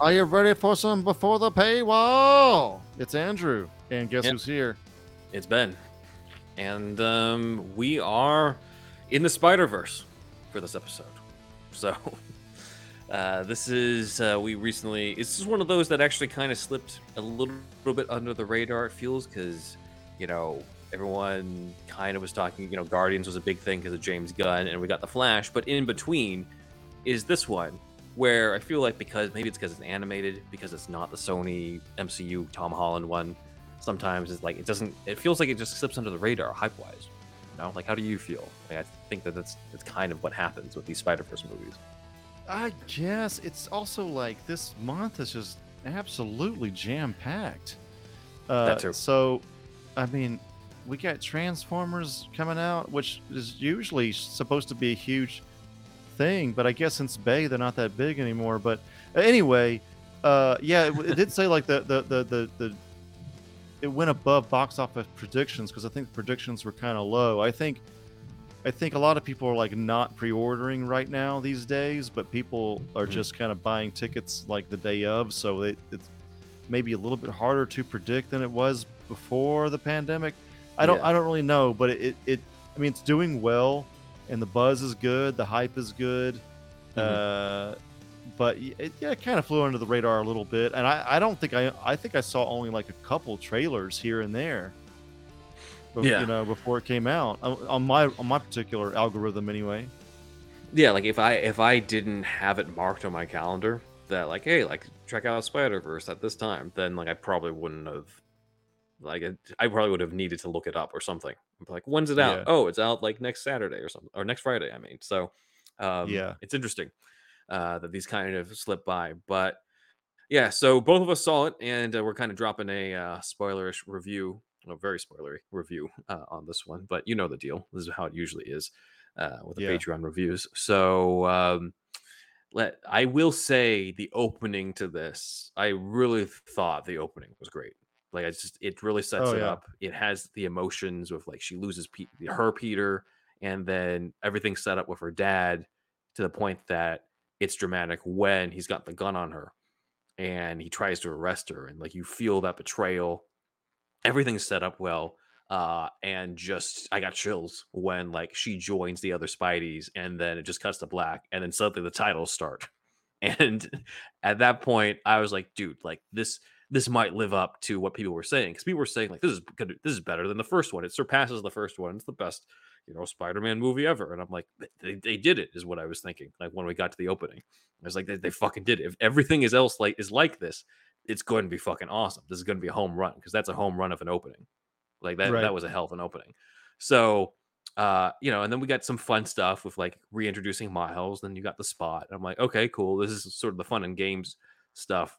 Are you ready for some before the paywall? It's Andrew, and guess Yep. who's here? It's Ben. And um, we are in the Spider Verse for this episode. So, uh, this is, uh, we recently, this is one of those that actually kind of slipped a little, little bit under the radar, it feels, because, you know, everyone kind of was talking, you know, Guardians was a big thing because of James Gunn, and we got The Flash. But in between is this one where I feel like because maybe it's because it's animated, because it's not the Sony MCU Tom Holland one sometimes it's like it doesn't it feels like it just slips under the radar hype wise you know like how do you feel like, i think that that's that's kind of what happens with these spider-verse movies I guess it's also like this month is just absolutely jam packed. Uh, That too. So, I mean, we got Transformers coming out, which is usually supposed to be a huge thing, but I guess since Bay they're not that big anymore. But anyway, uh, yeah, it, it did say like the the the the, the it went above box office predictions because I think predictions were kind of low. I think I think a lot of people are like not pre-ordering right now these days, but people are Mhm. just kind of buying tickets like the day of, so it, it's maybe a little bit harder to predict than it was before the pandemic. I don't Yeah. I don't really know, but it it I mean it's doing well and the buzz is good, the hype is good. Uh but it, yeah, it kind of flew under the radar a little bit, and I, I don't think I I think I saw only like a couple trailers here and there. Bef- Yeah. you know, before it came out on on my on my particular algorithm anyway. yeah like if i if i didn't have it marked on my calendar that like hey like check out spider-verse at this time then like i probably wouldn't have like i probably would have needed to look it up or something like when's it out Yeah. oh it's out like next saturday or something or next friday i mean so um Yeah. it's interesting uh that these kind of slip by but yeah so both of us saw it and uh, we're kind of dropping a uh spoilerish review a very spoilery review uh, on this one but you know the deal this is how it usually is uh with the Yeah. patreon reviews so um let i will say the opening to this i really thought the opening was great like i just it really sets Oh, it yeah. up. It has the emotions of like she loses her peter and then everything's set up with her dad to the point that it's dramatic when he's got the gun on her and he tries to arrest her and like you feel that betrayal. Everything's set up well uh and just i got chills when like she joins the other spideys and then it just cuts to black and then suddenly the titles start. And at that point i was like dude like this this might live up to what people were saying because people were saying like this is good this is better than the first one. It surpasses the first one. It's the best you know spider-man movie ever. And i'm like they, they did it is what i was thinking like when we got to the opening. I was like they, they fucking did it. If everything is else like is like this it's going to be fucking awesome. This is going to be a home run because that's a home run of an opening. Like that Right. that was a hell of an opening. So uh you know and then we got some fun stuff with like reintroducing miles. Then you got the spot. I'm like okay cool. This is sort of the fun and games stuff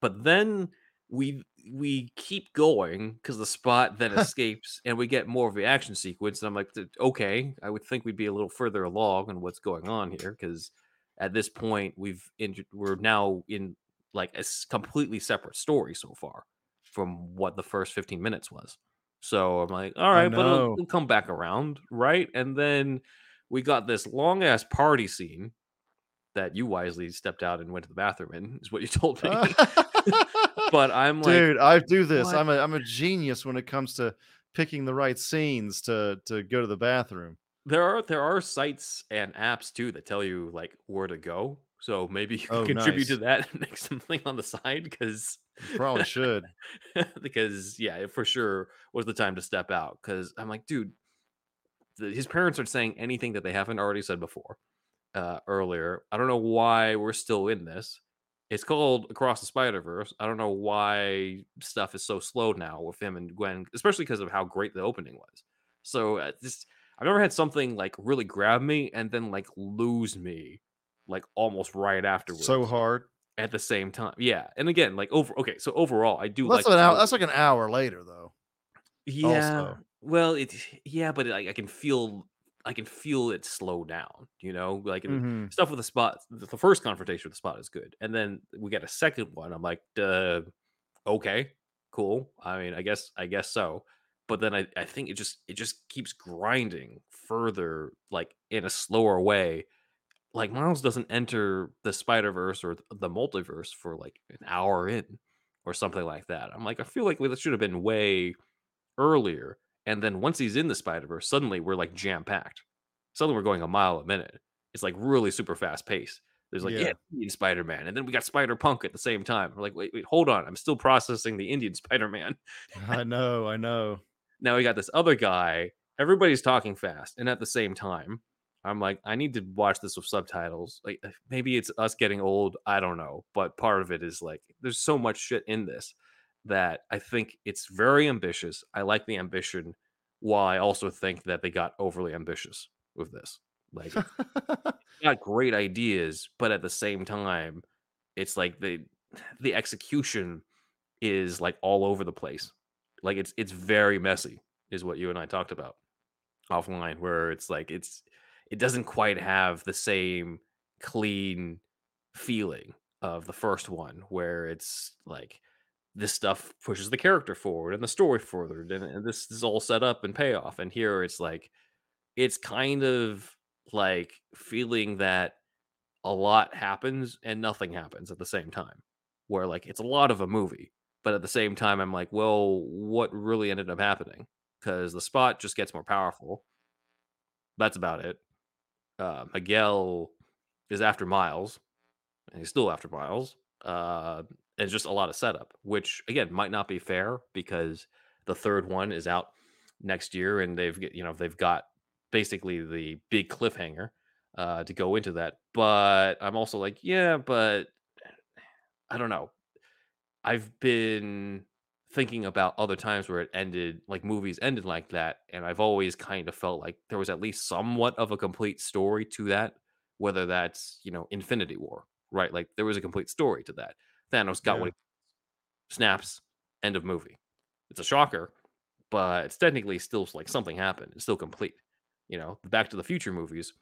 but then we we keep going because the spot then escapes and we get more of the action sequence and i'm like okay i would think we'd be a little further along in what's going on here because at this point we've in, we're now in like a completely separate story so far from what the first 15 minutes was so i'm like all right but know. it'll, it'll come back around right and then we got this long ass party scene that you wisely stepped out and went to the bathroom in is what you told me uh, but i'm like dude, I do this. what? I'm a I'm a genius when it comes to picking the right scenes to to go to the bathroom. there are there are sites and apps too that tell you like where to go so maybe you can Oh, contribute to that and make something on the side because probably should. because yeah for sure was the time to step out because i'm like dude the, his parents are saying anything that they haven't already said before uh earlier i don't know why we're still in this it's called across the spider verse i don't know why stuff is so slow now with him and gwen especially because of how great the opening was so uh, just I've never had something like really grab me and then like lose me like almost right afterwards So hard. at the same time. Yeah. And again, like over okay, so overall I do Well, that's like an hour. That's like an hour later, though. Yeah. also. Well, it yeah, but I, I can feel I can feel it slow down, you know? Like Mhm. stuff with the spot the first confrontation with the spot is good. And then we get a second one. I'm like, uh okay, cool. I mean, I guess I guess so. But then I, I think it just it just keeps grinding further, like in a slower way. Like Miles doesn't enter the Spider Verse or the multiverse for like an hour in or something like that. I'm like, I feel like this should have been way earlier. And then once he's in the Spider Verse, suddenly we're like jam packed. Suddenly we're going a mile a minute. It's like really super fast pace. There's like Yeah. Indian Spider Man, and then we got Spider Punk at the same time. We're like, wait, wait, hold on. I'm still processing the Indian Spider Man. I know. I know. Now we got this other guy. Everybody's talking fast, and at the same time, I'm like, I need to watch this with subtitles. Like uh, maybe it's us getting old. I don't know, but part of it is like there's so much shit in this that I think it's very ambitious. I like the ambition, while I also think that they got overly ambitious with this. Like got great ideas, but at the same time, it's like the the execution is like all over the place. Like it's it's very messy, is what you and I talked about offline, where it's like it's it doesn't quite have the same clean feeling of the first one, where it's like this stuff pushes the character forward and the story forward, and, and this is all set up and payoff. And here it's like it's kind of like feeling that a lot happens and nothing happens at the same time. Where like it's a lot of a movie, but at the same time, I'm like, well, what really ended up happening? Because the spot just gets more powerful. That's about it. Uh, Miguel is after Miles, and he's still after Miles. Uh, and just a lot of setup, which again might not be fair because the third one is out next year, and they've you know they've got basically the big cliffhanger uh, to go into that. But I'm also like, yeah, but I don't know. I've been thinking about other times where it ended, like movies ended like that, and I've always kind of felt like there was at least somewhat of a complete story to that. Whether that's you know Infinity War, right? Like there was a complete story to that. Thanos got Yeah. what he snaps, end of movie. It's a shocker, but it's technically still like something happened. It's still complete. You know, the Back to the Future movies,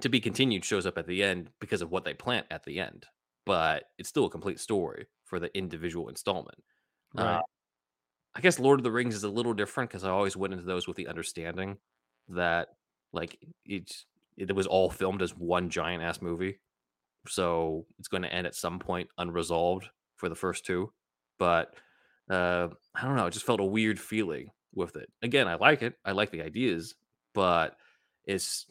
to be continued shows up at the end because of what they plant at the end, but it's still a complete story for the individual installment. Uh, I guess Lord of the Rings is a little different because I always went into those with the understanding that like it's it was all filmed as one giant ass movie, so it's going to end at some point unresolved for the first two. But uh, I don't know, it just felt a weird feeling with it. Again, I like it, I like the ideas, but it's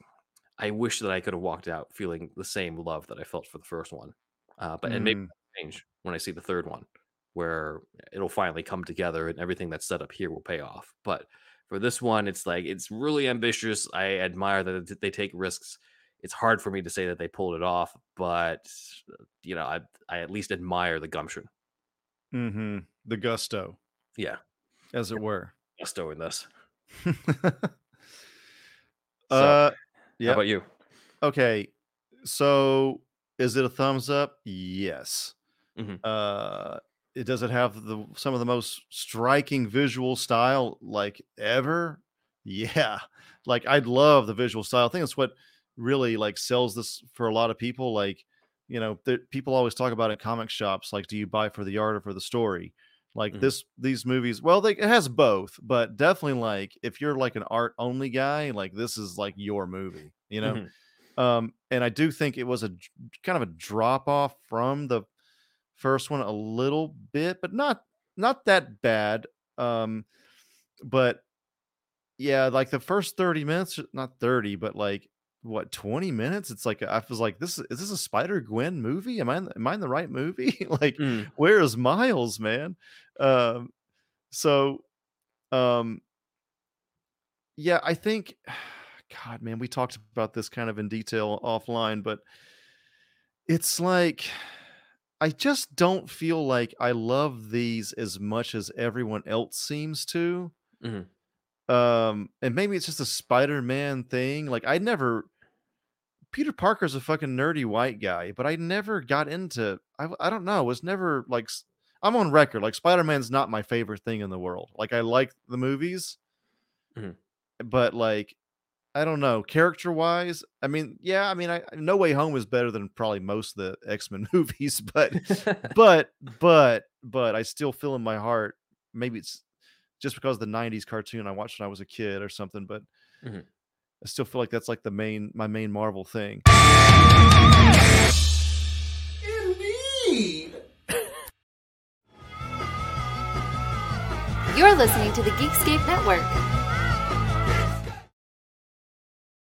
I wish that I could have walked out feeling the same love that I felt for the first one. Uh, but and maybe Mm. change when I see the third one, where it'll finally come together and everything that's set up here will pay off. But for this one, it's like it's really ambitious. I admire that they take risks. It's hard for me to say that they pulled it off, but you know, I I at least admire the gumption. Mm-hmm. The gusto, Yeah, as it were. gusto in this. uh, How yeah. about you? Okay. So, is it a thumbs up? Yes. Mhm. Uh, it does it have the some of the most striking visual style like ever? Yeah. Like I'd love the visual style. I think that's what really like sells this for a lot of people. Like, you know, people always talk about in comic shops, like, do you buy for the art or for the story? Like Mhm. this, these movies, well, they, it has both, but definitely like if you're like an art only guy, like this is like your movie, you know? Mhm. Um, and I do think it was a kind of a drop off from the first one a little bit, but not not that bad. Um, but yeah, like the first 30 minutes, not 30, but like what 20 minutes? It's like I was like, this is is this a Spider Gwen movie? Am I in, am I in the right movie? like, Mm. where is Miles, man? Um, so um yeah, I think God, man, we talked about this kind of in detail offline, but it's like I just don't feel like I love these as much as everyone else seems to. Mhm. Um, and maybe it's just a Spider-Man thing. Like I never Peter Parker's a fucking nerdy white guy, but I never got into I I don't know, was never like I'm on record like Spider-Man's not my favorite thing in the world. Like I like the movies, Mhm. but like I don't know, character wise. I mean, yeah, I mean, I No Way Home is better than probably most of the X Men movies, but but but but I still feel in my heart. Maybe it's just because of the '90s cartoon I watched when I was a kid or something, but Mhm. I still feel like that's like the main my main Marvel thing. Indeed. You're listening to the Geekscape Network.